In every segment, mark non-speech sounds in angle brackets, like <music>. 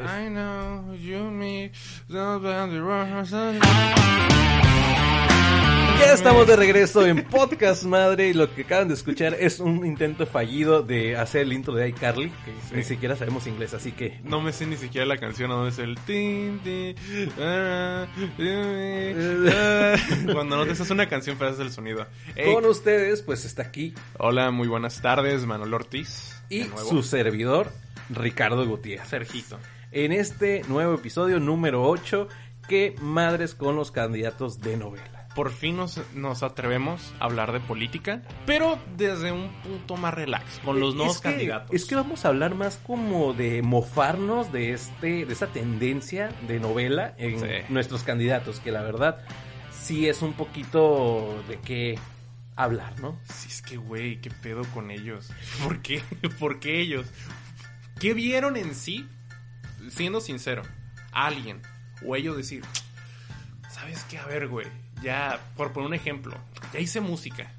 I know you me. Ya Ya estamos de regreso en Podcast Madre y lo que acaban de escuchar es un intento fallido de hacer el intro de iCarly, que Sí. ni siquiera sabemos inglés, así que... No me sé ni siquiera la canción donde es el tin, ah, ah. Cuando no te haces una canción pero haces el sonido. Con ustedes, pues está aquí hola, muy buenas tardes, Manuel Ortiz. y su servidor, Ricardo Gutiérrez. Sergito. En este nuevo episodio número 8, ¿qué madres con los candidatos de novela? Por fin nos, nos atrevemos a hablar de política, pero desde un punto más relax, con los nuevos es que, candidatos. Es que vamos a hablar más como de mofarnos de este, de esta tendencia de novela en Sí. nuestros candidatos, que la verdad sí es un poquito de qué hablar, ¿no? Sí, es que, güey, ¿qué pedo con ellos? <laughs> ¿Por qué? ¿Por qué ellos? ¿Qué vieron en sí? Siendo sincero, alguien o ellos decir, ¿sabes qué? A ver, güey, ya, por poner un ejemplo, ya hice música,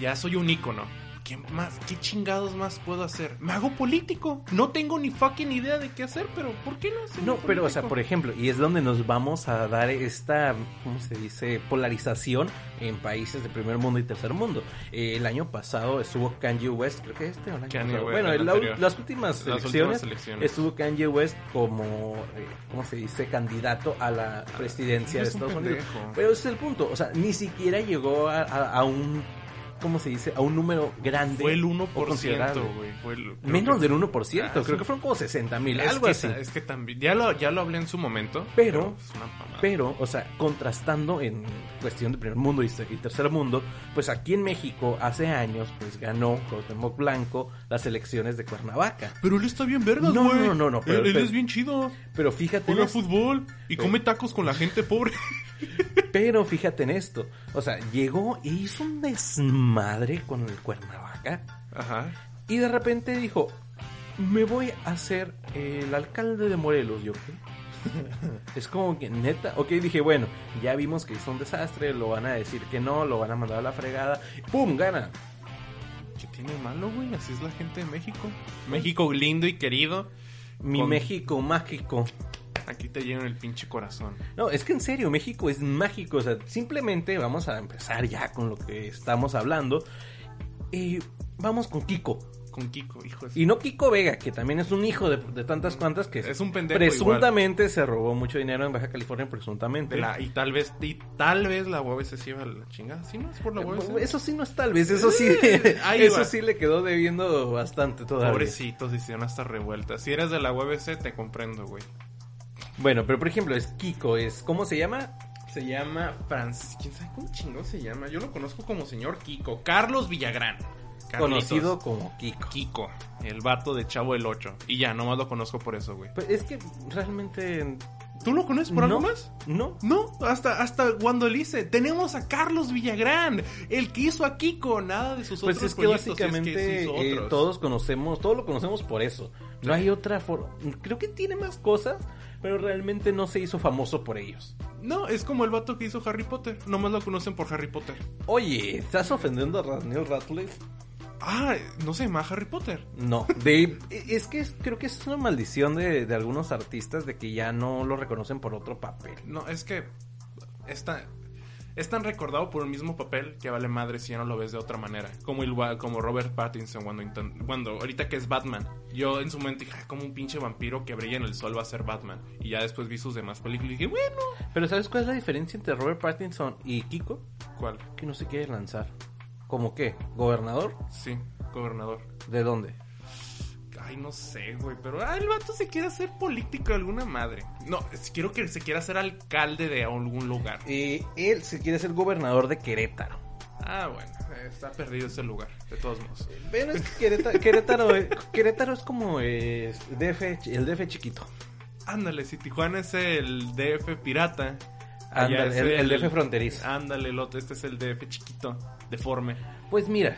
ya soy un ícono. ¿Qué más? ¿Qué chingados más puedo hacer? Me hago político. No tengo ni fucking idea de qué hacer, pero ¿por qué no? No, pero o sea, por ejemplo, y es donde nos vamos a dar esta, ¿cómo se dice? Polarización en países de primer mundo y tercer mundo. Eh, el año pasado estuvo Kanye West, creo que este o el año Kanye pasado. West, Bueno, el en la- las últimas Las elecciones, últimas elecciones. estuvo Kanye West como, eh, ¿cómo se dice? Candidato a la presidencia <laughs> de Estados Unidos. Pero ese es el punto, o sea, ni siquiera llegó a, a- a un, ¿cómo se dice? A un número grande. Fue el o 1%, considerable. güey. Fue el- creo Menos que- del 1%, Ah, creo que fueron como 60 mil, algo que, así. Es que también, ya lo, ya lo hablé en su momento. Pero- es una mamada. Pero, o sea, contrastando en cuestión de primer mundo y, tercer mundo, pues aquí en México hace años, pues ganó Cuauhtémoc Blanco las elecciones de Cuernavaca. Pero él está bien vergas, No, güey. no, no, no, pero- él, él pero- es bien chido. Pero fíjate, Juega fútbol y come tacos con la gente pobre. <laughs> pero fíjate en esto. O sea, llegó e hizo un desmadre con el Cuernavaca Ajá. y de repente dijo, me voy a hacer el alcalde de Morelos, ¿yo qué? <laughs> Es como que neta, ok, dije, bueno, ya vimos que hizo un desastre, lo van a decir que no, lo van a mandar a la fregada, ¡pum! gana. ¿Qué tiene malo, güey? Así es la gente de México. México lindo y querido. Mi Con- México mágico. Aquí te llenan el pinche corazón. No, es que en serio, México es mágico. O sea, simplemente vamos a empezar ya con lo que estamos hablando. Y vamos con Kiko. Con Kiko, hijo de... Y no Kiko Vega, que también es un hijo de, de tantas cuantas que Es un pendejo presuntamente se robó mucho dinero en Baja California, presuntamente. la- y tal vez, y tal vez la UABC se lleva la chingada. ¿Sí no es por la UABC? Eso sí no es tal vez, eso sí, Eh, ahí eso va. sí le quedó debiendo bastante todavía. Pobrecitos, hicieron hasta revueltas. Si eres de la UABC, te comprendo, güey. Bueno, pero por ejemplo, es Kiko, es ¿cómo se llama? Se llama Francis. ¿Quién sabe cómo chingón se llama? Yo lo conozco como señor Kiko. Carlos Villagrán. Carlitos. Conocido como Kiko. Kiko, el vato de Chavo del 8. Y ya, nomás lo conozco por eso, güey. Pues es que realmente ¿Tú lo conoces por no, algo más? No, No, hasta, hasta cuando le hice. Tenemos a Carlos Villagrán, el que hizo a Kiko, nada de sus Pues otros es que básicamente es que hizo eh, todos conocemos, todos lo conocemos por eso. No hay otra forma. Creo que tiene más cosas, pero realmente no se hizo famoso por ellos. No, es como el vato que hizo Harry Potter. Nomás lo conocen por Harry Potter. Oye, ¿estás ofendiendo a Daniel Radcliffe? Ah, no se llama Harry Potter. No, <laughs> de, es que es- creo que es una maldición de, de algunos artistas de que ya no lo reconocen por otro papel. No, es que está, es tan recordado por el mismo papel que vale madre si ya no lo ves de otra manera. Como igual, como Robert Pattinson cuando, cuando ahorita que es Batman. Yo en su momento dije, "Ay, como un pinche vampiro que brilla en el sol va a ser Batman. Y ya después vi sus demás películas y dije, bueno, Pero ¿sabes cuál es la diferencia entre Robert Pattinson y Kiko? ¿cuál? Que no se quiere lanzar. ¿Cómo qué? ¿Gobernador? Sí, gobernador. ¿De dónde? Ay, no sé, güey, pero ah, el vato se quiere hacer político de alguna madre. No, es- quiero que se quiera hacer alcalde de algún lugar. Eh, él se quiere ser gobernador de Querétaro. Ah, bueno, eh, está perdido ese lugar, de todos modos. Bueno, es que Querétaro, Querétaro, eh, Querétaro es como eh, DF, el DF chiquito. Ándale, si Tijuana es el DF pirata. Ándale, el, el DF fronterizo. Ándale, el otro, este es el DF chiquito, deforme. Pues mira,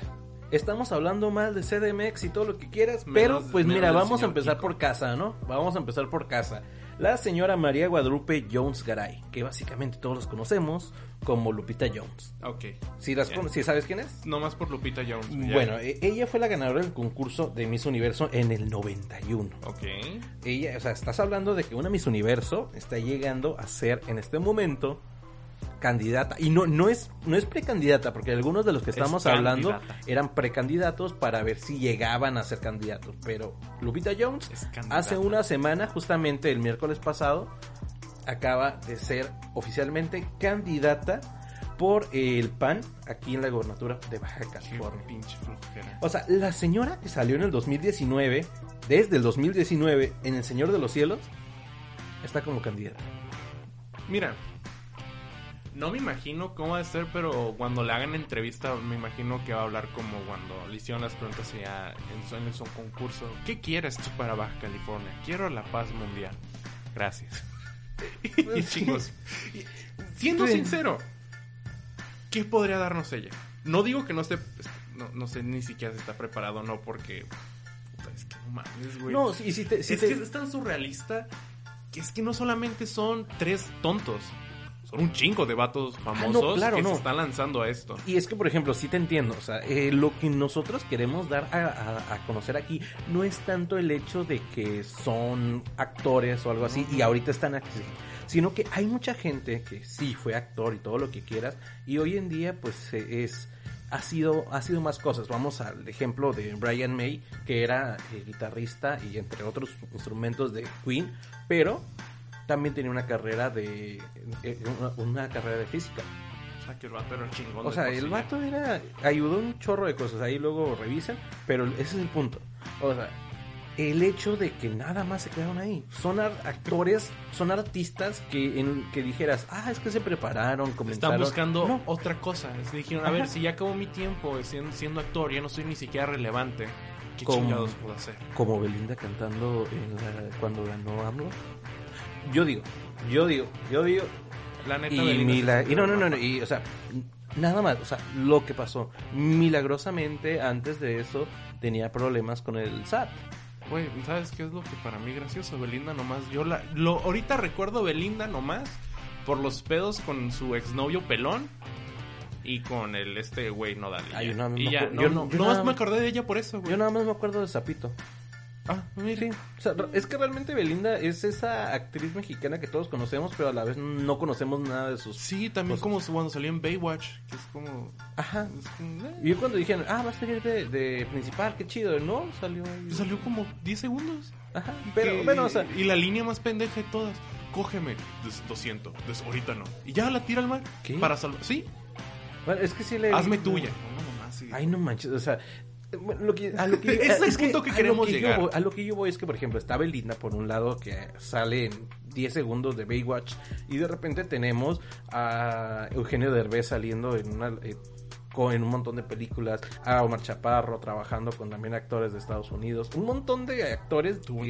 Estamos hablando más de CDMX y todo lo que quieras, Menos- pero pues menos mira, vamos a empezar Kiko. por casa, ¿no? Vamos a empezar por casa. La señora María Guadalupe Jones Garay, que básicamente todos los conocemos como Lupita Jones. Ok. ¿Sí, las cono- sí sabes quién es? No más por Lupita Jones. Bueno, e- ella fue la ganadora del concurso de Miss Universo en el 91. Ok. Ella, o sea, estás hablando de que una Miss Universo está llegando a ser en este momento candidata. Y no, no es, no es precandidata, porque algunos de los que Es estamos hablando candidata. eran precandidatos para ver si llegaban a ser candidatos. Pero Lupita Jones, hace una semana, justamente el miércoles pasado, acaba de ser oficialmente candidata por el PAN aquí en la gobernatura de Baja California. O sea, la señora que salió en el 2019, desde el 2019, en El Señor de los Cielos, está como candidata. Mira, no me imagino cómo va a ser, pero cuando le hagan entrevista, me imagino que va a hablar como cuando le hicieron las preguntas ya en su, en su concurso. ¿Qué quieres tú para Baja California? Quiero la paz mundial. Gracias. <laughs> y chingos. Y, Siendo sincero, ¿qué podría darnos ella? No digo que no esté, no, no sé ni siquiera si está preparado o no, porque puta, es que no mames, güey. No, sí te- es te- que es tan surrealista que es que no solamente son tres tontos, son un chingo de vatos famosos Ah, claro, que no. se están lanzando a esto. Y es que, por ejemplo, sí te entiendo. O sea, eh, lo que nosotros queremos dar a, a- a conocer aquí no es tanto el hecho de que son actores o algo así y ahorita están aquí. Sino que hay mucha gente que sí fue actor y todo lo que quieras. Y hoy en día, pues eh, es. Ha sido, ha sido más cosas. Vamos al ejemplo de Brian May, que era eh, guitarrista y entre otros instrumentos de Queen, pero también tenía una carrera de. eh, una- una carrera de física. O sea, que el vato era un chingón. O sea, el vato era. ayudó un chorro de cosas. Ahí luego revisan. Pero ese es el punto. O sea, el hecho de que nada más se quedaron ahí. Son ar- actores, son artistas que, en, que dijeras, ah, es que se prepararon, comenzaron. Están buscando No, otra cosa. Es- Dijeron, a Ajá. ver, si ya acabó mi tiempo siendo, siendo actor, ya no soy ni siquiera relevante. ¿Qué Como- chingados puedo hacer? como Belinda cantando en la- cuando ganó AMLO. Yo digo, yo digo, yo digo, La neta, y, y no, no, no, no, y, o sea, nada más, o sea, lo que pasó. Milagrosamente, antes de eso, tenía problemas con el SAT. Güey, ¿sabes qué es lo que para mí gracioso? Belinda nomás, yo la... Lo, ahorita recuerdo Belinda nomás por los pedos con su exnovio pelón y con el este güey Ay, no, no y me ya, no, yo- no, yo nomás nada- me acordé de ella por eso, güey. Yo nada más me acuerdo de Zapito. Ah, mira. Sí, o sea, es que realmente Belinda es esa actriz mexicana que todos conocemos, pero a la vez no conocemos nada de sus... Sí, también Pues- como cuando salió en Baywatch, que es como... Ajá. es como, eh. Y yo cuando dijeron, ah, va a salir de, de principal, qué chido, no, salió... Salió como 10 segundos. Ajá, pero Que- bueno, o sea... Y la línea más pendeja de todas. Cógeme, des- lo siento, des- ahorita no. Y ya la tira al mar. ¿Qué? Para salvar. Sí, Bueno, es que sí le... hazme tuya. No, no, nomás, sí. Ay, no manches, o sea... bueno, Lo que, a lo que, Ese <laughs> es punto que queremos yo llegar. voy- a lo que yo voy es que, por ejemplo, está Belinda por un lado que sale en 10 segundos de Baywatch y de repente tenemos a Eugenio Derbez saliendo en una... eh, en un montón de películas, a Omar Chaparro trabajando con también actores de Estados Unidos, un montón de actores un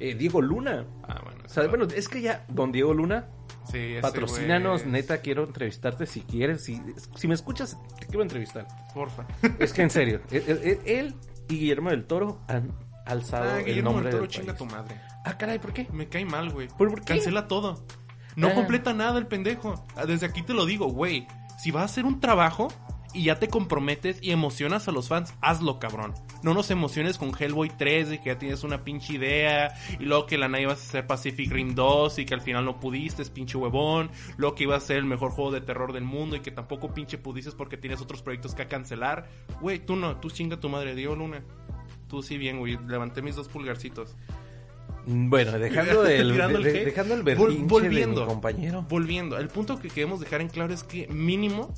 eh, Diego Luna, Ah, bueno. o sea, sí, bueno, es que ya, don Diego Luna, sí, patrocínanos, neta, quiero entrevistarte si quieres, si, si me escuchas, te quiero entrevistar. Porfa. Es que en serio, él, <laughs> él- él y Guillermo del Toro han alzado Ah, el Guillermo nombre del Toro del chinga país. tu madre. Ah, caray, ¿por qué? Me cae mal, güey. ¿Por- por qué? Cancela todo. No Ah. completa nada el pendejo. Ah, Desde aquí te lo digo, güey. Si vas a hacer un trabajo y ya te comprometes y emocionas a los fans, hazlo, cabrón. No nos emociones con Hellboy 3 de que ya tienes una pinche idea y luego que la nada ibas a hacer Pacific Rim 2 y que al final no pudiste, es pinche huevón. Luego que iba a ser el mejor juego de terror del mundo y que tampoco pinche pudiste porque tienes otros proyectos que cancelar. Güey, tú no, tú chinga tu madre, Diego Luna. Tú sí bien, güey. Levanté mis dos pulgarcitos. Bueno, dejando <laughs> el, Tirando el de- hate. dejando el Vol- volviendo. de mi compañero. Volviendo, el punto que queremos dejar en claro es que mínimo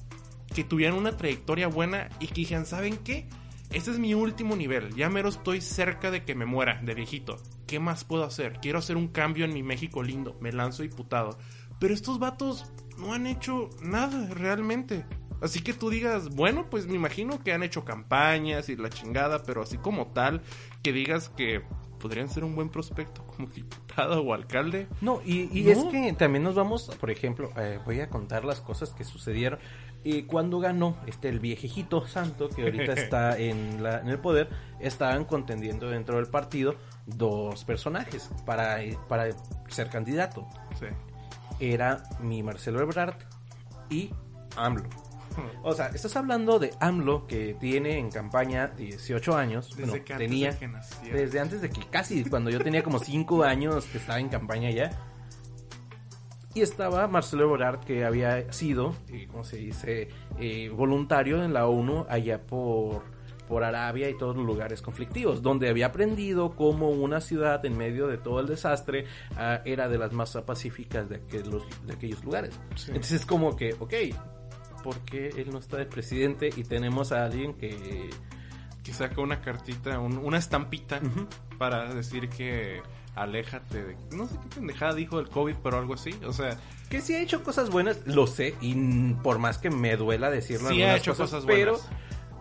que tuvieran una trayectoria buena y que dijeran, ¿saben qué? Este es mi último nivel, ya mero estoy cerca de que me muera, de viejito. ¿Qué más puedo hacer? Quiero hacer un cambio en mi México lindo, me lanzo diputado. Pero estos vatos no han hecho nada realmente. Así que tú digas, bueno, pues me imagino que han hecho campañas y la chingada, pero así como tal, que digas que podrían ser un buen prospecto como diputado o alcalde. No, y, y No. es que también nos vamos, por ejemplo, eh, voy a contar las cosas que sucedieron. Y cuando ganó este el viejejito santo, que ahorita <laughs> está en, la, en el poder, estaban contendiendo dentro del partido dos personajes para, eh, para ser candidato. Sí. Era mi Marcelo Ebrard y AMLO. O sea, estás hablando de AMLO que tiene en campaña 18 años. Desde bueno, que antes tenía de que naciera. desde antes de que casi cuando yo tenía como 5 <laughs> años que estaba en campaña ya. Y estaba Marcelo Ebrard que había sido, eh, ¿cómo se dice? Eh, voluntario en la ONU allá por, por Arabia y todos los lugares conflictivos, donde había aprendido cómo una ciudad en medio de todo el desastre ah, era de las más pacíficas de, aquellos, de aquellos lugares. Sí. Entonces es como que, ok, ¿por qué él no está de presidente y tenemos a alguien que... Que saca una cartita, un- una estampita para decir que aléjate de... No sé qué pendejada dijo del COVID, pero algo así. O sea, Que sí ha hecho cosas buenas, lo sé, y por más que me duela decirlo, sí ha hecho cosas, pero, buenas.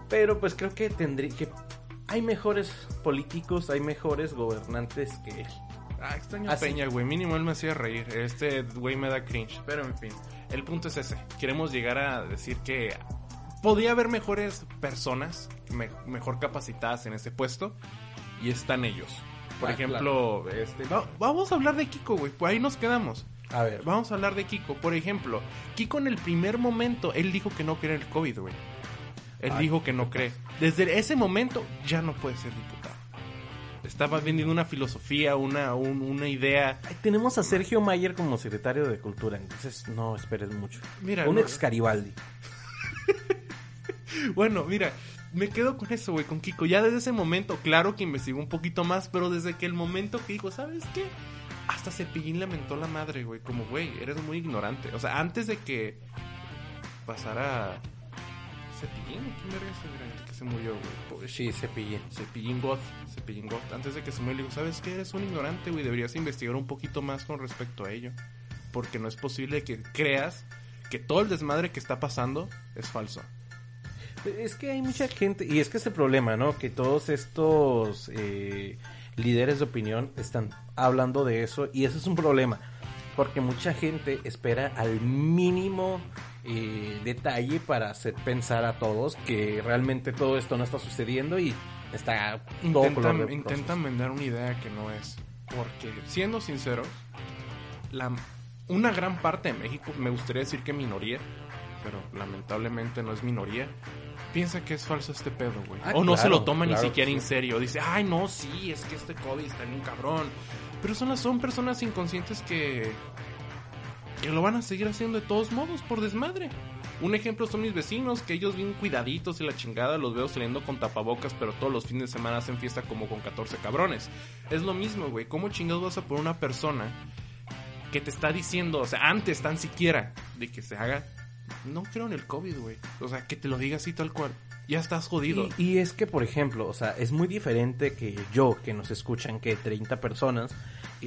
pero pues creo que tendría que hay mejores políticos, hay mejores gobernantes que él. Ah, extraño. Peña, güey. Mínimo él me hacía reír. Este güey me da cringe. Pero en fin, el punto es ese. Queremos llegar a decir que podría haber mejores personas, me- mejor capacitadas en ese puesto, y están ellos. Por Ah, ejemplo, este, va- vamos a hablar de Kiko, güey. Por ahí nos quedamos. A ver, Vamos a hablar de Kiko. Por ejemplo, Kiko en el primer momento, él dijo que no cree en el COVID, güey. Él Ay, dijo que no cree. Desde ese momento ya no puede ser diputado. Estaba vendiendo una filosofía, una, un- una idea. ay, tenemos a Sergio Mayer como secretario de Cultura, entonces no esperes mucho. Mira, Un no- ex Garibaldi. <laughs> Bueno, mira, me quedo con eso, güey, con Kiko. Ya desde ese momento, claro que investigó un poquito más, pero desde que el momento que dijo, ¿sabes qué? Hasta Cepillín lamentó la madre, güey. Como, güey, eres muy ignorante. O sea, antes de que pasara Cepillín, ¿quién verga se murió, güey? Sí, Cepillín. Cepillín God, Cepillín God. Antes de que se muriera, le dijo, ¿sabes qué? Eres un ignorante, güey. Deberías investigar un poquito más con respecto a ello. Porque no es posible que creas que todo el desmadre que está pasando es falso. Es que hay mucha gente, y es que es el problema, ¿no? Que todos estos eh, líderes de opinión están hablando de eso, y eso es un problema, porque mucha gente espera al mínimo eh, detalle para hacer pensar a todos que realmente todo esto no está sucediendo y está todo color Intentan, de intentan vender una idea que no es. Porque, siendo sinceros, la, una gran parte de México, me gustaría decir que minoría, pero lamentablemente no es minoría, piensa que es falso este pedo, güey. Ah, o no se lo toma claro ni siquiera en serio. Dice, ay, no, sí, es que este COVID está bien cabrón. Pero son, las- son personas inconscientes que, que lo van a seguir haciendo de todos modos, por desmadre. Un ejemplo son mis vecinos, que ellos bien cuidaditos y la chingada, los veo saliendo con tapabocas, pero todos los fines de semana hacen fiesta como con 14 cabrones. Es lo mismo, güey. ¿Cómo chingados vas a por una persona que te está diciendo, o sea, antes tan siquiera de que se haga, no creo en el COVID, güey. O sea, que te lo diga así tal cual. Ya estás jodido. Y, es que, por ejemplo, o sea, es muy diferente que yo, que nos escuchan, que 30 personas,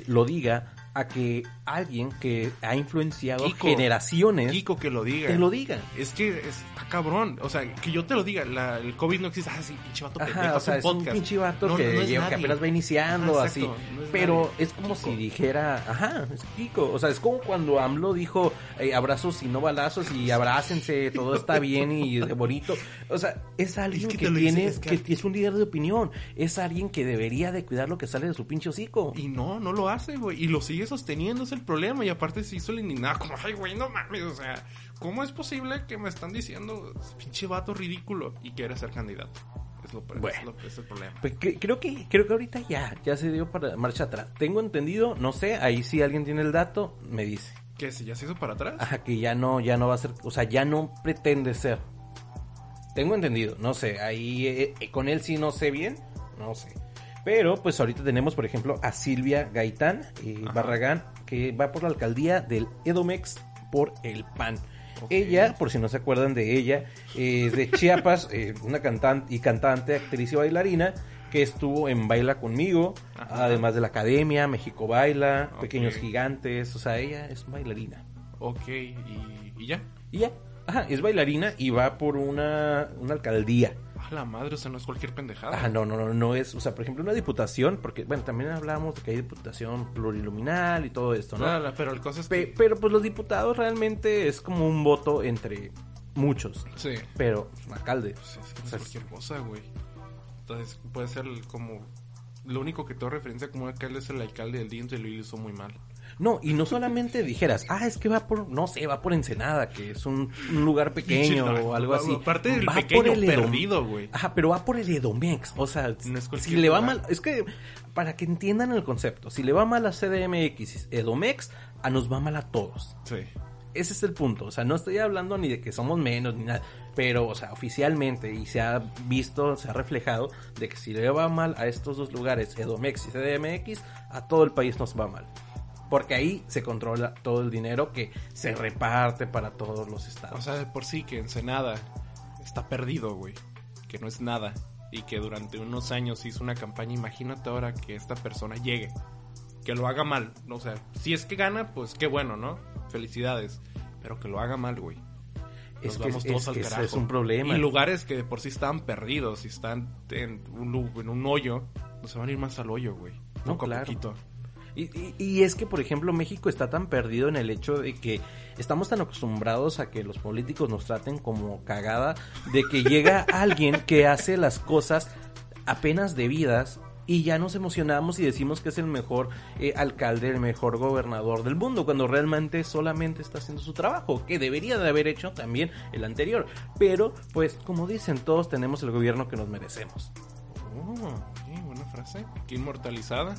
lo diga, a que alguien que ha influenciado Kiko. generaciones Kiko que lo diga. te lo diga. Es que está cabrón. O sea, que yo te lo diga, la- el COVID no existe. Ah, sí, pinche vato pendejo, Ajá, o sea, es un pinche vato No, que, no es lleva- que nadie. apenas va iniciando, Ah, así. no es Pero nadie. es como Kiko. si dijera, ajá, es Kiko. O sea, es como cuando AMLO dijo eh, abrazos y no balazos y abrácense, todo está bien y de bonito. O sea, es alguien que tiene, es que- que... es un líder de opinión. Es alguien que debería de cuidar lo que sale de su pinche hocico. Y no, no lo hace, güey. Y lo sigue sosteniendo, es el problema. Y aparte se hizo el indignado, como, ay, güey, no mames. O sea, ¿cómo es posible que me están diciendo, pinche vato ridículo, y quiere ser candidato? Es, lo, es Bueno. lo- es el problema. Pues cre- creo que creo que ahorita ya ya se dio para marcha atrás. Tengo entendido, no sé, ahí si alguien tiene el dato, me dice. ¿Qué? ¿Si ya se hizo para atrás? Ajá, que ya no, ya no va a ser, o sea, ya no pretende ser. Tengo entendido, no sé, ahí eh, eh, con él sí no sé bien, no sé. Pero pues ahorita tenemos, por ejemplo, a Silvia Gaitán eh. Barragán, que va por la alcaldía del Edomex por el PAN. Ella, por si no se acuerdan de ella, eh, es de Chiapas, <laughs> eh, una cantante y cantante, actriz y bailarina que estuvo en Baila conmigo, Ajá. además de la Academia, México Baila. Pequeños Gigantes, o sea, ella es bailarina. Ok, y, y ya. Y ya, ajá, es bailarina y va por una, una alcaldía. A la madre, o sea, no es cualquier pendejada. Ah, no, no, no, no es, o sea, por ejemplo, una diputación, porque, bueno, también hablábamos de que hay diputación pluriluminal y todo esto, ¿no? Nada, pero el cosa es Pe- que... pero pues los diputados realmente es como un voto entre muchos, Sí. pero un alcalde. Pues es que no O sea, es cualquier cosa, güey. Entonces puede ser como... Lo único que tengo referencia como alcalde es el alcalde del Diente y lo hizo muy mal. No, y no solamente dijeras, ah, es que va por, no sé, va por Ensenada, que es un, un lugar pequeño o algo así. Aparte del Va pequeño por el Edom- perdido, güey. Ajá, pero va por el Edomex. O sea, No si le va mal, es que para que entiendan el concepto, si le va mal a CDMX, Edomex, a nos va mal a todos. Sí. Ese es el punto. O sea, no estoy hablando ni de que somos menos ni nada. Pero, o sea, oficialmente y se ha visto, se ha reflejado de que si le va mal a estos dos lugares, Edomex y CDMX, a todo el país nos va mal. Porque ahí se controla todo el dinero que se reparte para todos los estados. O sea, de por sí que Ensenada está perdido, güey. Que no es nada. Y que durante unos años hizo una campaña. Imagínate ahora que esta persona llegue. Que lo haga mal. O sea, si es que gana, pues qué bueno, ¿no? Felicidades. Pero que lo haga mal, güey. es Nos que, vamos es, todos al que ese carajo. es un problema. Y lugares que de por sí estaban perdidos y están en un, en un hoyo, pues se van a ir más al hoyo, güey. No, claro. poquito. Y, y- y es que, por ejemplo, México está tan perdido en el hecho de que estamos tan acostumbrados a que los políticos nos traten como cagada, de que llega <laughs> alguien que hace las cosas apenas debidas y ya nos emocionamos y decimos que es el mejor eh, alcalde, el mejor gobernador del mundo, cuando realmente solamente está haciendo su trabajo, que debería de haber hecho también el anterior. Pero, pues, como dicen, todos tenemos el gobierno que nos merecemos. Oh, oye, buena frase. Qué inmortalizada.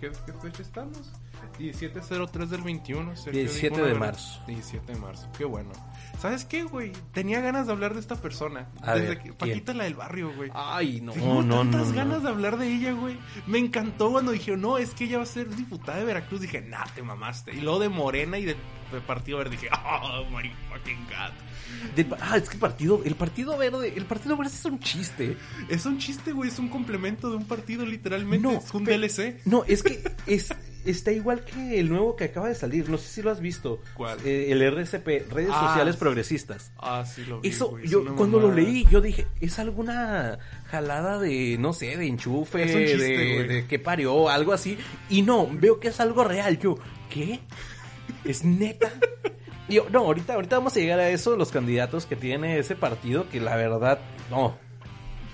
¿Qué, qué fecha estamos? 1703 del 21. Sergio 17 dijo una de marzo. 17 de marzo. Qué bueno. ¿Sabes qué, güey? Tenía ganas de hablar de esta persona. A Desde ver, que, ¿quién? Paquita la del barrio, güey. Ay, no, Tengo no, no, tantas no. ganas de hablar de ella, güey. Me encantó cuando dijeron, no, es que ella va a ser diputada de Veracruz. Dije, nah, te mamaste. Y luego de Morena y de, de Partido Verde dije, <laughs> oh my fucking god. Del- ah, es que el partido, el partido verde, el partido verde es un chiste. Es un chiste, güey. Es un complemento de un partido, literalmente. No, es un pe- DLC. No, es que es, está igual que el nuevo que acaba de salir. No sé si lo has visto. ¿Cuál? Eh, el RCP, Redes Ah, Sociales. Progresistas. Ah, sí lo vi, Eso, güey, yo cuando lo leí, yo dije, es alguna jalada de, no sé, de enchufe, chiste, de, de que parió, algo así. Y no, veo que es algo real. Yo, ¿qué? ¿Es neta? Y yo, no, ahorita, ahorita vamos a llegar a eso, los candidatos que tiene ese partido, que la verdad, no.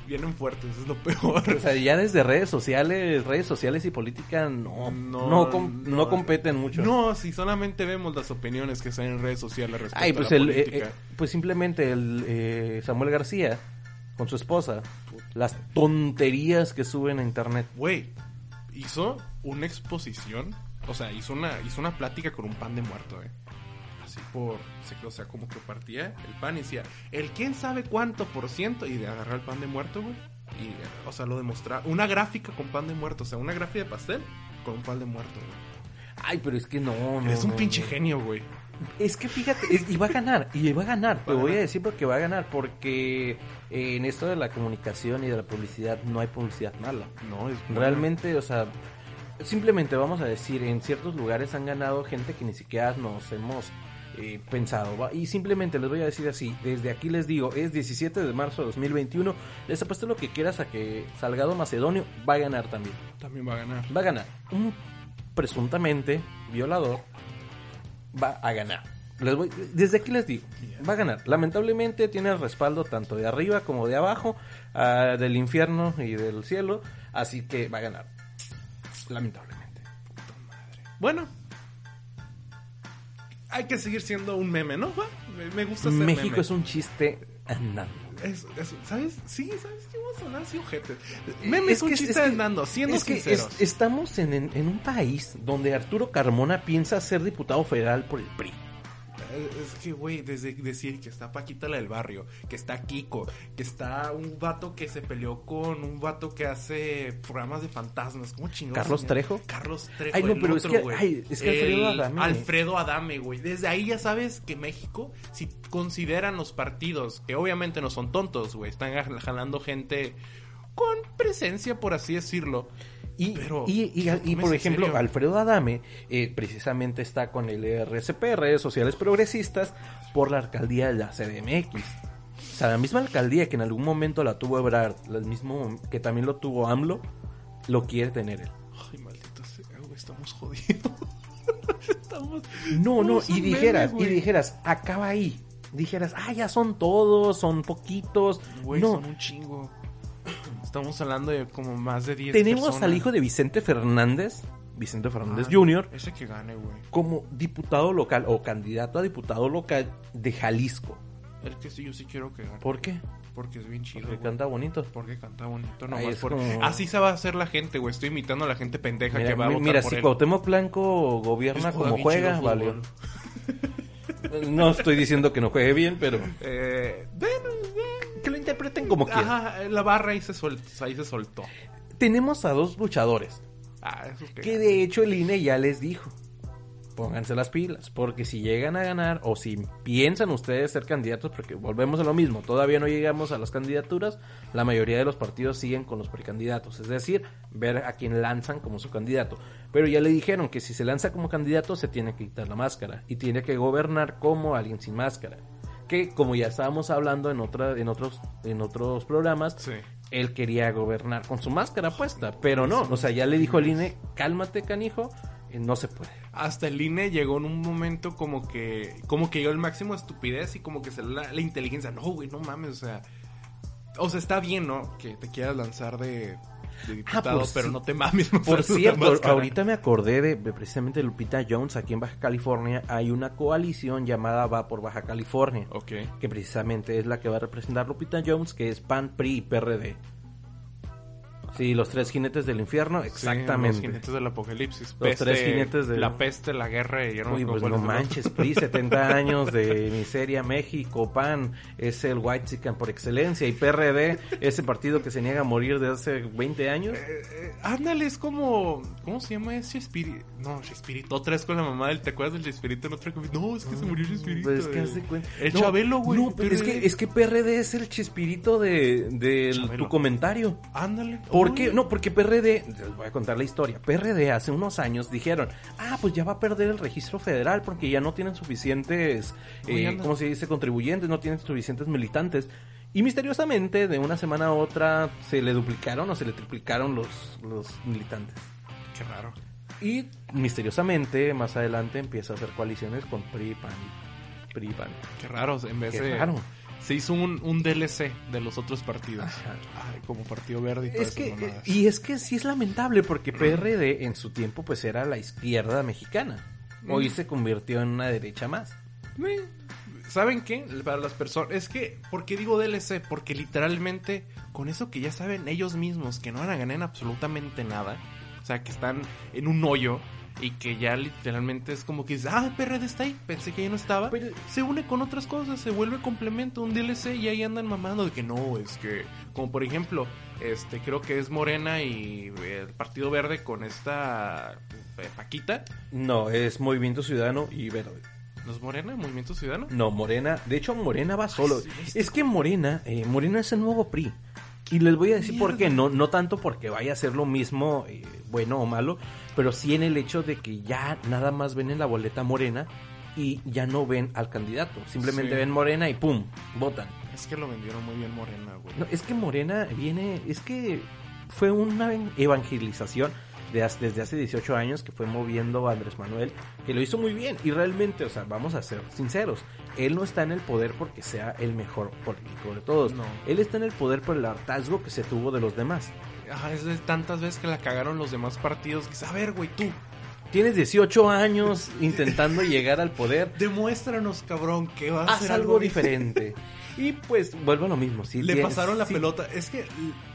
Vienen fuertes, es lo peor. O sea, ya desde redes sociales, redes sociales y política no, No, no, com- no no. competen mucho. No, si solamente vemos las opiniones que están en redes sociales respecto Ay, a pues, la el, eh, política. eh, pues simplemente el eh, Samuel García con su esposa, las tonterías que suben a internet. Güey, hizo una exposición, o sea, hizo una, hizo una plática con un pan de muerto, eh. Así por, o sea, como que partía el pan y decía, el quién sabe cuánto por ciento, y de agarrar el pan de muerto, güey. Y, o sea, lo demostraba. Una gráfica con pan de muerto, o sea, una gráfica de pastel con un pan de muerto, güey. Ay, pero es que no, no. Eres un no, pinche no. genio, güey. Es que fíjate, es- y va a ganar, y va a ganar, te Va voy a decir porque va a ganar, porque eh, en esto de la comunicación y de la publicidad no hay publicidad mala. No, es Realmente, o sea, simplemente vamos a decir, en ciertos lugares han ganado gente que ni siquiera nos hemos eh, pensado. ¿va? Y simplemente les voy a decir así, desde aquí les digo, es 17 de marzo de 2021, les apuesto lo que quieras a que Salgado Macedonio va a ganar también. También va a ganar. Va a ganar. Un presuntamente violador va a ganar. Les voy- desde aquí les digo, va a ganar. Lamentablemente tiene el respaldo tanto de arriba como de abajo, ah, del infierno y del cielo, así que va a ganar. Lamentablemente. Bueno. Hay que seguir siendo un meme, ¿no? Me, gusta ser México meme. es un chiste andando. Es- es- ¿Sabes? Sí, ¿sabes qué vamos a sonar así, ojete? Meme es, un que- chiste que- andando, siendo que sinceros. es- estamos en, en- en un país donde Arturo Carmona piensa ser diputado federal por el PRI. Es que, güey, desde decir que está Paquita la del barrio, que está Kiko, que está un vato que se peleó con un vato que hace programas de fantasmas. ¿Cómo chingados? ¿Carlos? Trejo? Carlos Trejo. Ay, no, el pero es que- ay, es que Alfredo Adame. Alfredo Adame, güey. Desde ahí ya sabes que México, si consideran los partidos, que obviamente no son tontos, güey, están jalando gente con presencia, por así decirlo. Y, Pero, y, y- ¿lo y, por ejemplo, serio? Alfredo Adame eh, precisamente está con el RCP, redes sociales progresistas, por la alcaldía de la CDMX. O sea, la misma alcaldía que en algún momento la tuvo Ebrard, el mismo que también lo tuvo AMLO, lo quiere tener él. Ay, maldito sea, güey, estamos jodidos. <laughs> estamos... No, no, y dijeras, y dijeras, acaba ahí. Dijeras, ah, ya son todos, son poquitos. Güey, no, son un chingo. Estamos hablando de como más de 10 tenemos personas. al hijo de Vicente Fernández, Vicente Fernández Ah, Jr., Ese que gane, güey. como diputado local o candidato a diputado local de Jalisco. El que sí, yo sí quiero que gane. ¿Por qué? Porque es bien chido, Porque güey. canta bonito. Porque canta bonito, Ay, nomás es por- como- Así se va a hacer la gente, güey. Estoy imitando a la gente pendeja Mira, que va a votar mira, por si él. Cuauhtémoc Blanco gobierna Es como juega, vale. <laughs> No estoy diciendo que no juegue bien, pero Eh, bueno, interpreten como quieran. Ajá, la barra ahí se, suel- ahí se soltó. Tenemos a dos luchadores Ah, eso que... que de hecho el INE ya les dijo. Pónganse las pilas, porque si llegan a ganar o si piensan ustedes ser candidatos, porque volvemos a lo mismo, todavía no llegamos a las candidaturas, la mayoría de los partidos siguen con los precandidatos, es decir, ver a quién lanzan como su candidato. Pero ya le dijeron que si se lanza como candidato se tiene que quitar la máscara y tiene que gobernar como alguien sin máscara. Que como ya estábamos hablando en otra, en otros, en otros programas, Sí. él quería gobernar con su máscara puesta, pero no, o sea, ya le dijo el INE, cálmate canijo, eh, no se puede. Hasta el INE llegó en un momento como que... Como que llegó el máximo de estupidez y como que se le la, la inteligencia. No, güey, no mames, o sea... O sea, está bien, ¿no? Que te quieras lanzar de, de diputado, pues, pero no te mames. <laughs> Por cierto, ahorita me acordé de, de precisamente Lupita Jones aquí en Baja California, hay una coalición llamada Va por Baja California, que precisamente es la que va a representar Lupita Jones, que es PAN, PRI y PRD. Sí, los tres jinetes del infierno, Sí, exactamente. los jinetes del apocalipsis. Los tres jinetes de- La peste, la guerra y yo no Uy, pues no es manches, PRI, <laughs> 70 años de miseria, México, PAN, es el White Chicken por excelencia, y PRD, ese partido que se niega a morir de hace 20 años. Eh, eh, ándale, es como. ¿Cómo se llama ese espíritu? No, espíritu. Otra vez con la mamá del. ¿Te acuerdas del espíritu en otra? No, es que se murió. Pues es que haz de cuenta. El No, Chabelo, güey. No, pero es que, es que PRD es el chispirito de, tu comentario. Ándale. ¿Por Uy. qué? No, porque PRD, les voy a contar la historia. PRD hace unos años dijeron, ah, pues ya va a perder el registro federal porque ya no tienen suficientes, eh. ¿cómo se dice? Contribuyentes, no tienen suficientes militantes. Y misteriosamente, de una semana a otra, se le duplicaron o se le triplicaron los, los militantes. Qué raro. Y misteriosamente, más adelante, empieza a hacer coaliciones con PRI, PAN, PRI, PAN. Qué raro. En vez Qué de. raro. Se hizo un, un DLC de los otros partidos. Ay, como Partido Verde y Es que, y es que sí es lamentable porque PRD en su tiempo pues era la izquierda mexicana. Hoy Mm. se convirtió en una derecha más. ¿Saben qué? Para las personas. Es que, ¿por qué digo DLC? Porque literalmente, con eso que ya saben ellos mismos, que no van a ganar en absolutamente nada. O sea, que están en un hoyo. Y que ya literalmente es como que dices, ah, PRD está ahí, pensé que ya no estaba. Pero- se une con otras cosas, se vuelve complemento, un DLC y ahí andan mamando de que no, es que, como por ejemplo, este creo que es Morena y el Partido Verde con esta eh, Paquita. No, es Movimiento Ciudadano y Verde. ¿No es Morena? ¿Movimiento Ciudadano? No, Morena, de hecho Morena va solo. sí, es- Es que Morena, eh, Morena es el nuevo PRI. Y les voy a decir por qué, Mierda. no, no tanto porque vaya a ser lo mismo, eh, bueno o malo, pero sí en el hecho de que ya nada más ven en la boleta Morena y ya no ven al candidato. Simplemente Sí. ven Morena y ¡pum! votan. Es que lo vendieron muy bien Morena, güey. No, es que Morena viene, es que fue una evangelización de desde hace 18 años que fue moviendo a Andrés Manuel, que lo hizo muy bien. Y realmente, o sea, vamos a ser sinceros, él no está en el poder porque sea el mejor político de todos. No. Él está en el poder por el hartazgo que se tuvo de los demás. Ajá, es de tantas veces que la cagaron los demás partidos. Que, a ver, güey, tú, Tienes 18 años intentando <laughs> llegar al poder. demuéstranos, cabrón, que vas a Haz hacer algo bien. diferente. <laughs> Y pues vuelvo a lo mismo. sí Le pasaron la sí. pelota. Es que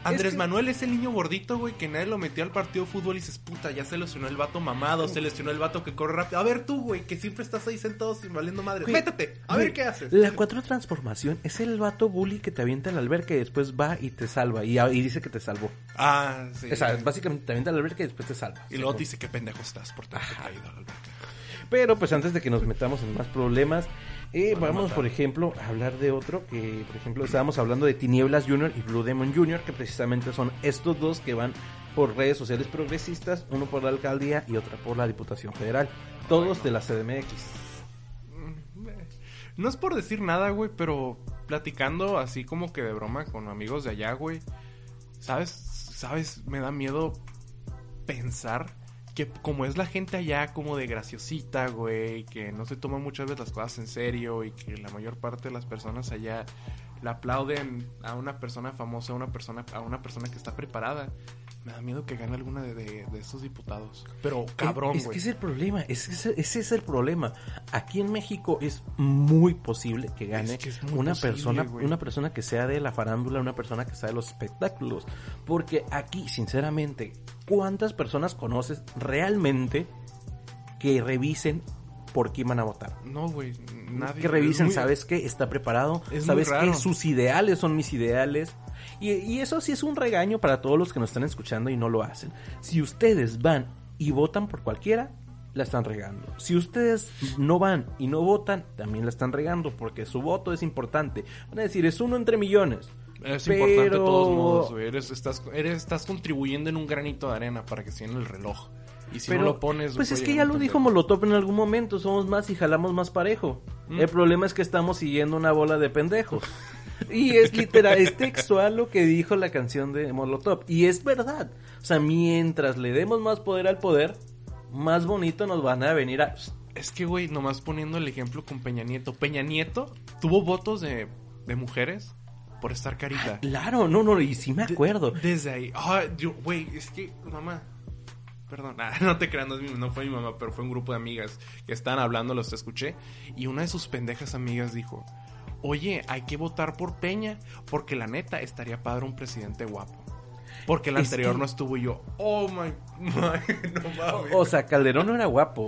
Andrés que- Manuel es el niño gordito, güey, que nadie lo metió al partido de fútbol y dices, puta, ya se lesionó el vato mamado, se lesionó el vato que corre rápido. A ver tú, güey, que siempre estás ahí sentado sin valiendo madre. Güey, Métete, a güey, ver qué haces. La cuatro transformación es el vato bully que te avienta en la alberca y después va y te salva. Y, y dice que te salvó. Ah, sí. O sea, básicamente te avienta en la alberca y después te salva. y luego te dice, qué pendejo estás por tenerte caído a la alberca. Pero pues antes de que nos metamos en más problemas, eh, vamos por ejemplo a hablar de otro que, por ejemplo, estábamos hablando de Tinieblas Junior y Blue Demon Junior, que precisamente son estos dos que van por redes sociales progresistas, uno por la alcaldía y otra por la Diputación Federal, todos de la CDMX. No es por decir nada, güey, pero platicando así como que de broma con amigos de allá, güey. ¿Sabes? ¿Sabes? Me da miedo pensar que como es la gente allá como de graciosita, güey, que no se toma muchas veces las cosas en serio y que la mayor parte de las personas allá le aplauden a una persona famosa, a una persona, a una persona que está preparada. Me da miedo que gane alguna de, de, de estos diputados. Pero cabrón, Es, güey. que es el problema, es, que ese, es el problema. Aquí en México es muy posible que gane Es que es una posible, persona, güey. una persona que sea de la farándula, una persona que sea de los espectáculos. Porque aquí, sinceramente, ¿cuántas personas conoces realmente que revisen por quién van a votar? No, güey. Nadie. que revisen, es muy- ¿sabes qué? Está preparado, Es ¿sabes raro. Sus ideales son mis ideales. Y, y eso sí es un regaño para todos los que nos están escuchando y no lo hacen. Si ustedes van y votan por cualquiera, la están regando. Si ustedes no van y no votan, también la están regando porque su voto es importante. Van a decir, es uno entre millones. Es Pero- importante de todos modos. Eres, estás, eres, estás contribuyendo en un granito de arena para que llene el reloj. Y si Pero, no lo pones... pues es que ya lo dijo. Molotov en algún momento, somos más y jalamos más parejo. Mm. El problema es que estamos siguiendo una bola de pendejos. <laughs> y es literal, es textual lo que dijo la canción de Molotov. Y es verdad. O sea, mientras le demos más poder al poder, más bonito nos van a venir a... Es que, güey, nomás poniendo el ejemplo con Peña Nieto. Peña Nieto tuvo votos de, de mujeres por estar carita. Claro, no, no, y sí me acuerdo. Desde ahí. Ah, yo, güey, es que, mamá. Perdón, ah, <laughs> no te creas, no fue mi mamá, pero fue un grupo de amigas que estaban hablando, los escuché. Y una de sus pendejas amigas dijo: Oye, hay que votar por Peña, porque la neta estaría padre un presidente guapo. Porque el Es anterior que- no estuvo y yo, oh my, <laughs> my no mames. O sea, Calderón no era guapo.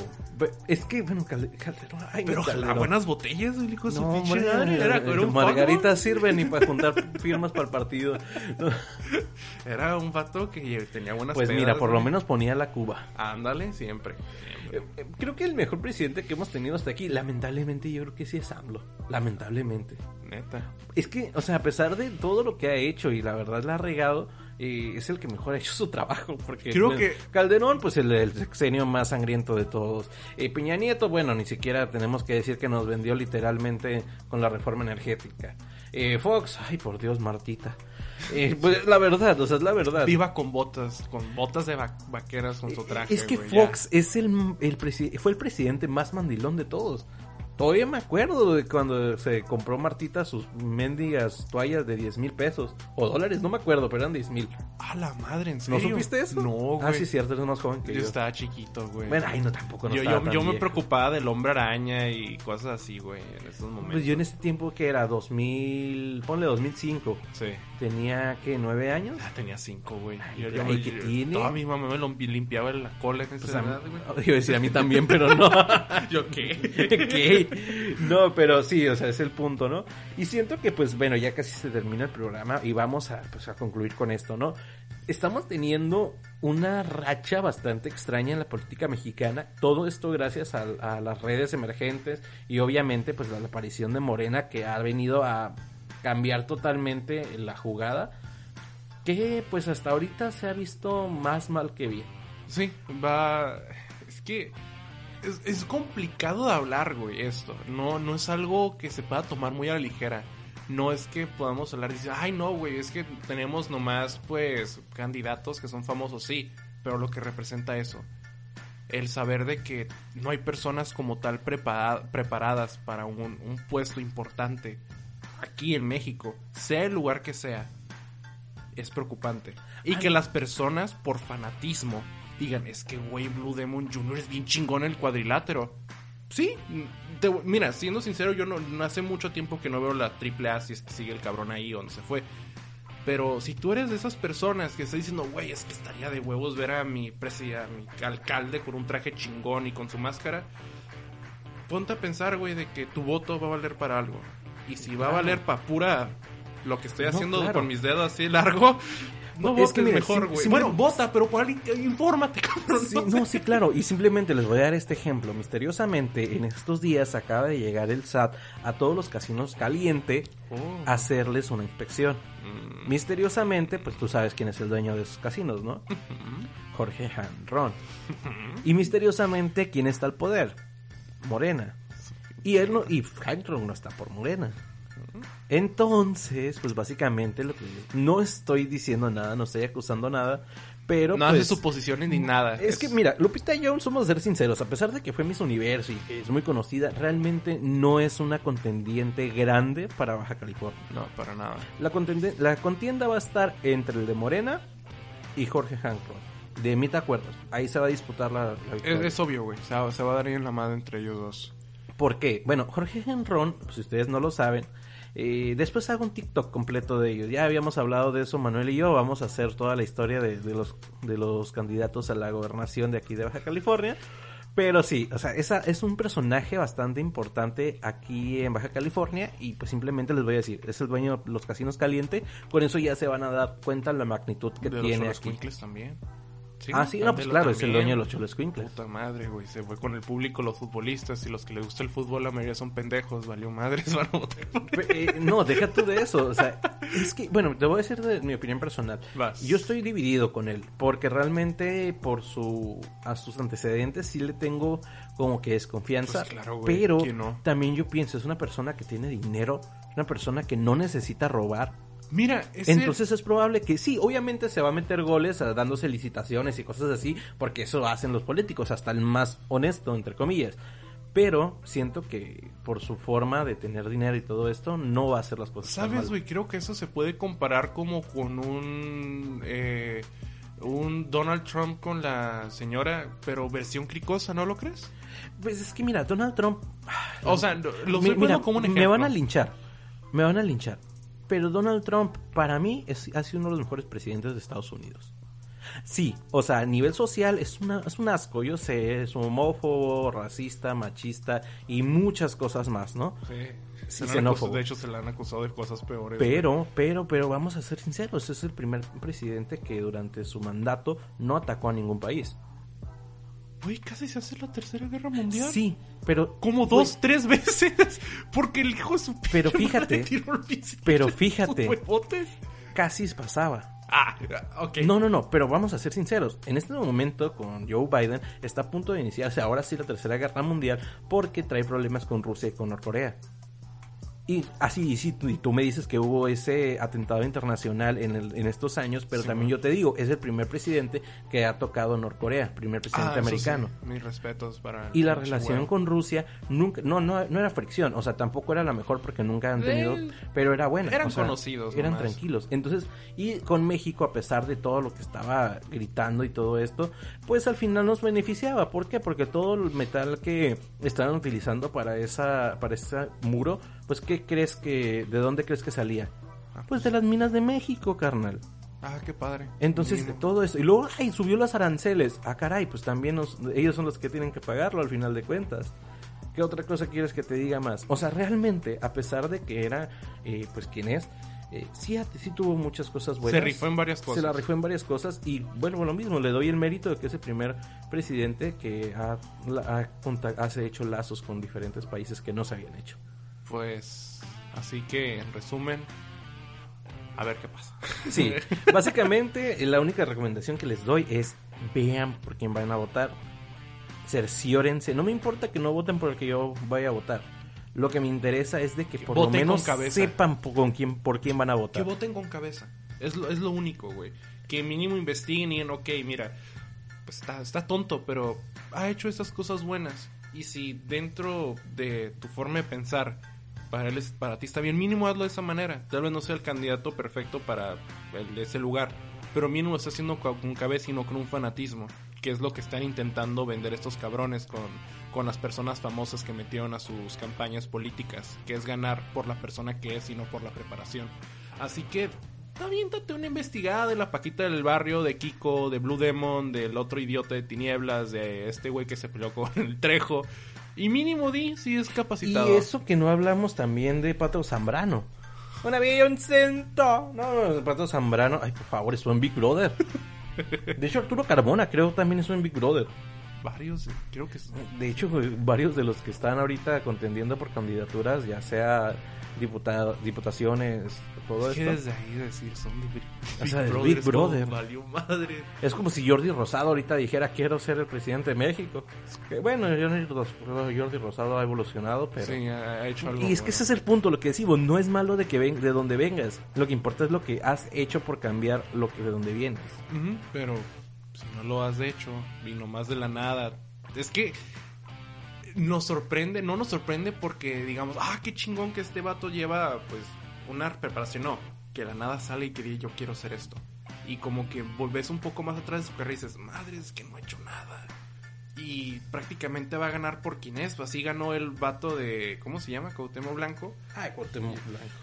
Es que, bueno, Calde- Calderón... ay, pero ojalá buenas botellas, el hijo su No, pinche hombre, madre. Era, eh, era un Margarita vato- sirve ni para <laughs> juntar firmas para el partido. <laughs> Era un vato que tenía buenas Pues mira, por lo güey. menos ponía la Cuba. Ándale, siempre. siempre. Eh, eh, Creo que el mejor presidente que hemos tenido hasta aquí, lamentablemente, yo creo que sí es AMLO. Lamentablemente. Neta. Es que, o sea, a pesar de todo lo que ha hecho y la verdad la ha regado, eh, es el que mejor ha hecho su trabajo. Porque Creo eh, que- Calderón, pues el, el sexenio más sangriento de todos. Eh, Peña Nieto, bueno, ni siquiera tenemos que decir que nos vendió literalmente con la reforma energética. Eh, Fox, ay por Dios, Martita. Eh, pues la verdad, o sea, es la verdad. Viva con botas, con botas de va- vaqueras con su traje. Es que Fox es el, el fue el presidente más mandilón de todos. Todavía me acuerdo de cuando se compró Martita sus mendigas toallas de 10 mil pesos. O dólares, no me acuerdo, pero eran 10 mil. A la madre, ¿en ¿No serio? supiste eso? No, güey. Ah, sí, cierto, eres más joven que yo yo. estaba chiquito, güey. Bueno, ay, no, tampoco no yo, yo, tan yo me preocupaba del hombre araña y cosas así, güey, en esos momentos. Pues yo en ese tiempo que era 2000, ponle 2005, Sí. Tenía que 9 años. Ya tenía cinco, güey. Ay, Yo, yo me- ¿qué yo- tiene? Toda mi mamá me lo limpiaba la cola en Pues esa a mí- edad, güey. <laughs> iba a decir a mí también, pero no. <laughs> ¿Yo qué? <laughs> ¿Qué? No, pero sí, o sea, es el punto, ¿no? Y siento que, pues, bueno, ya casi se termina el programa y vamos a, pues, a concluir con esto, ¿no? Estamos teniendo una racha bastante extraña en la política mexicana. Todo esto gracias a, a las redes emergentes y obviamente, pues, a la aparición de Morena que ha venido a cambiar totalmente la jugada. Que, pues, hasta ahorita se ha visto más mal que bien. Sí, va. Es que. Es, complicado de hablar, güey, esto. No, no es algo que se pueda tomar muy a la ligera. No es que podamos hablar y decir, ay, no, güey, es que tenemos nomás, pues, candidatos que son famosos, sí. Pero lo que representa eso. El saber de que no hay personas como tal prepara- preparadas para un puesto importante aquí en México, sea el lugar que sea, es preocupante. Y Ay. que las personas, por fanatismo, digan, es que, güey, Blue Demon Jr. es bien chingón en el cuadrilátero. Sí, te- mira, siendo sincero, yo no, no hace mucho tiempo que no veo la triple A si es que sigue el cabrón ahí donde se fue. Pero si tú eres de esas personas que está diciendo, güey, es que estaría de huevos ver a mi presidente, a mi alcalde con un traje chingón y con su máscara, ponte a pensar, güey, de que tu voto va a valer para algo. Y si va a valer para pura lo que estoy No, haciendo claro. con mis dedos así largo, no Es votes que mira, mejor, güey. simple- Bueno, vota, pero por alguien, infórmate, <laughs> cabrón. Sí, no, sí, claro. Y simplemente les voy a dar este ejemplo. Misteriosamente, en estos días acaba de llegar el SAT a todos los casinos caliente Oh. a hacerles una inspección. Mm. Misteriosamente, pues tú sabes quién es el dueño de esos casinos, ¿no? <laughs> Jorge Hanron. <laughs> Y misteriosamente, ¿quién está al poder? Morena. Y él no, y no está por Morena. Entonces, pues básicamente lo que no estoy diciendo nada, no estoy acusando nada, pero no pues, hace suposiciones ni nada. Es, que mira, Lupita Jones, somos a ser sinceros, a pesar de que fue Miss Universo y que es muy conocida, realmente no es una contendiente grande para Baja California. No, para nada. La, la contienda va a estar entre el de Morena y Jorge Hancock. De mí te acuerdas. Ahí se va a disputar la, la victoria. Es, es obvio, güey. Se, va- se va a dar ahí en la madre entre ellos dos. ¿Por qué? Bueno, Jorge Henron, pues, si ustedes no lo saben, eh, después hago un TikTok completo de ellos. Ya habíamos hablado de eso, Manuel y yo. Vamos a hacer toda la historia de, de los, de los candidatos a la gobernación de aquí de Baja California. Pero sí, o sea, esa es un personaje bastante importante aquí en Baja California y pues simplemente les voy a decir, es el dueño de los casinos caliente, con eso ya se van a dar cuenta la magnitud que de los tiene Cholos aquí. Quincles también. Ah, sí, no, pues claro, es el dueño de los Cholos Quincles. Puta madre, güey. Se fue con el público, los futbolistas y los que les gusta el fútbol, la mayoría son pendejos. Valió madres, <laughs> van a votar por él. Pe- eh, no, deja tú de eso. O sea, es que, bueno, te voy a decir de mi opinión personal. Vas. Yo estoy dividido con él, porque realmente por su a sus antecedentes sí le tengo como que desconfianza. Pues claro, güey, pero también yo pienso, es una persona que tiene dinero, una persona que no necesita robar. Mira, ese... Entonces es probable que sí, obviamente se va a meter goles ah, dándose licitaciones y cosas así, porque eso hacen los políticos, hasta el más honesto, entre comillas. Pero siento que por su forma de tener dinero y todo esto, no va a hacer las cosas ¿Sabes, güey? Creo que eso se puede comparar como con un... eh, un Donald Trump con la señora, pero versión cricosa, ¿no lo crees? Pues es que mira, Donald Trump... O sea, lo estoy como un ejemplo. me van a linchar, me van a linchar. Pero Donald Trump, para mí, es, ha sido uno de los mejores presidentes de Estados Unidos. Sí, o sea, a nivel social es, una, es un asco, yo sé, es homófobo, racista, machista y muchas cosas más, ¿no? Sí. Sí, acusado- de hecho, se le han acusado de cosas peores. Pero, pero, pero vamos a ser sinceros, es el primer presidente que durante su mandato no atacó a ningún país. Güey, casi se hace la tercera guerra mundial. Sí, pero... Como dos, tres veces. <laughs> Porque el hijo de su Pero fíjate, pero fíjate. casi pasaba. Ah, ok. No, no, no, pero vamos a ser sinceros. En este momento, con Joe Biden, está a punto de iniciarse ahora sí la tercera guerra mundial porque trae problemas con Rusia y con Norcorea. Y así, y sí, tú, y tú me dices que hubo ese atentado internacional en, el- en estos años, pero Sí, también yo te digo, es el primer presidente que ha tocado Norcorea, primer presidente Ah, americano. sí. Mis respetos para. Y la relación con Rusia nunca, no, no, no era fricción, o sea, tampoco era la mejor porque nunca han tenido, Eh, pero era buena. eran o sea, conocidos Eran nomás. tranquilos. Entonces, y con México, a pesar de todo lo que estaba gritando y todo esto, pues al final nos beneficiaba. ¿Por qué? Porque todo el metal que estaban utilizando para esa, para ese muro, pues ¿qué crees que, de dónde crees que salía? Pues de las minas de México, carnal. Ah, qué padre. Entonces, Mínimo. todo eso. Y luego, ay, subió los aranceles. Ah, caray, pues también nos- ellos son los que tienen que pagarlo al final de cuentas. ¿Qué otra cosa quieres que te diga más? O sea, realmente, a pesar de que era, eh, pues, quien es, eh, sí, sí tuvo muchas cosas buenas. Se rifó en varias cosas. Se la rifó en varias cosas. Y bueno, lo mismo, le doy el mérito de que es el primer presidente que ha, ha, ha hecho lazos con diferentes países que no se habían hecho. Pues. Así que, en resumen. A ver qué pasa. Sí, <laughs> básicamente la única recomendación que les doy es vean por quién van a votar. Cerciórense. No me importa que no voten por el que yo vaya a votar. Lo que me interesa es de que por lo menos sepan po- con quién, por quién van a Que votar. voten con cabeza. Es lo, es lo único, güey. Que mínimo investiguen y digan, ok, mira, pues está, está tonto, pero ha hecho estas cosas buenas. Y si dentro de tu forma de pensar, para él es- para ti está bien, mínimo hazlo de esa manera. Tal vez no sea el candidato perfecto para el- ese lugar, pero mínimo está haciendo co- con cabeza y no con un fanatismo, que es lo que están intentando vender estos cabrones con, con las personas famosas que metieron a sus campañas políticas, que es ganar por la persona que es y no por la preparación. Así que aviéntate una investigada de la Paquita del barrio, de Kiko, de Blue Demon, del otro idiota de tinieblas, de este güey que se peleó con el Trejo. Y mínimo di si es capacitado. Y eso que no hablamos también de Pato Zambrano. Un avión cento. No, no, Pato Zambrano. Ay, por favor, estuvo en Big Brother. De hecho, Arturo Carbona creo también estuvo en Big Brother. varios, creo que son- De hecho, varios de los que están ahorita contendiendo por candidaturas, ya sea diputado, diputaciones, todo que esto. desde ahí decir son de Big, O sea, Big es como, Brother. Valió madre. Es como si Jordi Rosado ahorita dijera quiero ser el presidente de México. Que, bueno, Jordi Ros- Jordi Rosado ha evolucionado, pero... Sí, ha hecho algo. Y es que ese es el punto, lo que decimos, no es malo de que ven, de donde vengas. Lo que importa es lo que has hecho por cambiar lo que de donde vienes. Ujú, pero si no lo has hecho, vino más de la nada. Es que nos sorprende, no nos sorprende porque digamos, ah, qué chingón que este vato lleva pues una preparación. No, que la nada sale y que diga, yo quiero hacer esto. Y como que volvés un poco más atrás de su carrera y dices, madre, es que no ha hecho nada. Y prácticamente va a ganar por quien es. Así ganó el vato de, ¿cómo se llama? Cautemo Blanco. Ay, Blanco.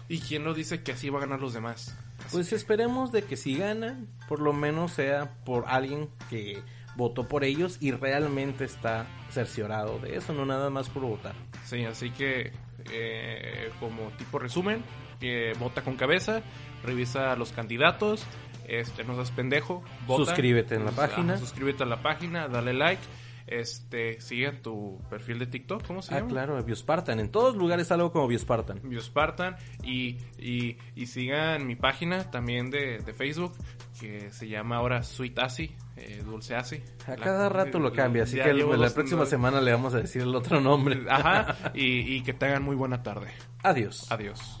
¿Y quién nos dice que así va a ganar los demás? Así Pues que- esperemos de que si ganan, por lo menos sea por alguien que votó por ellos y realmente está cerciorado de eso, no nada más por votar. Sí, así que eh, como tipo resumen, eh, vota con cabeza, revisa los candidatos, este, no seas pendejo, vota. Suscríbete en la Ah, página. suscríbete a la página, dale like, este, sigue tu perfil de TikTok, ¿cómo se Ah, llama? claro, Biospartan. En todos lugares algo como Biospartan. Biospartan y, y, y sigan mi página también de, de Facebook que se llama ahora Sweet Asi, eh, Dulce Asi. A La- cada rato lo cambia, así que el- la dos- próxima semana le vamos a decir el otro nombre. Ajá, y, y que tengan muy buena tarde. Adiós. Adiós.